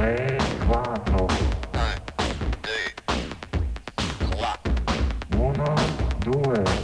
Eh, due.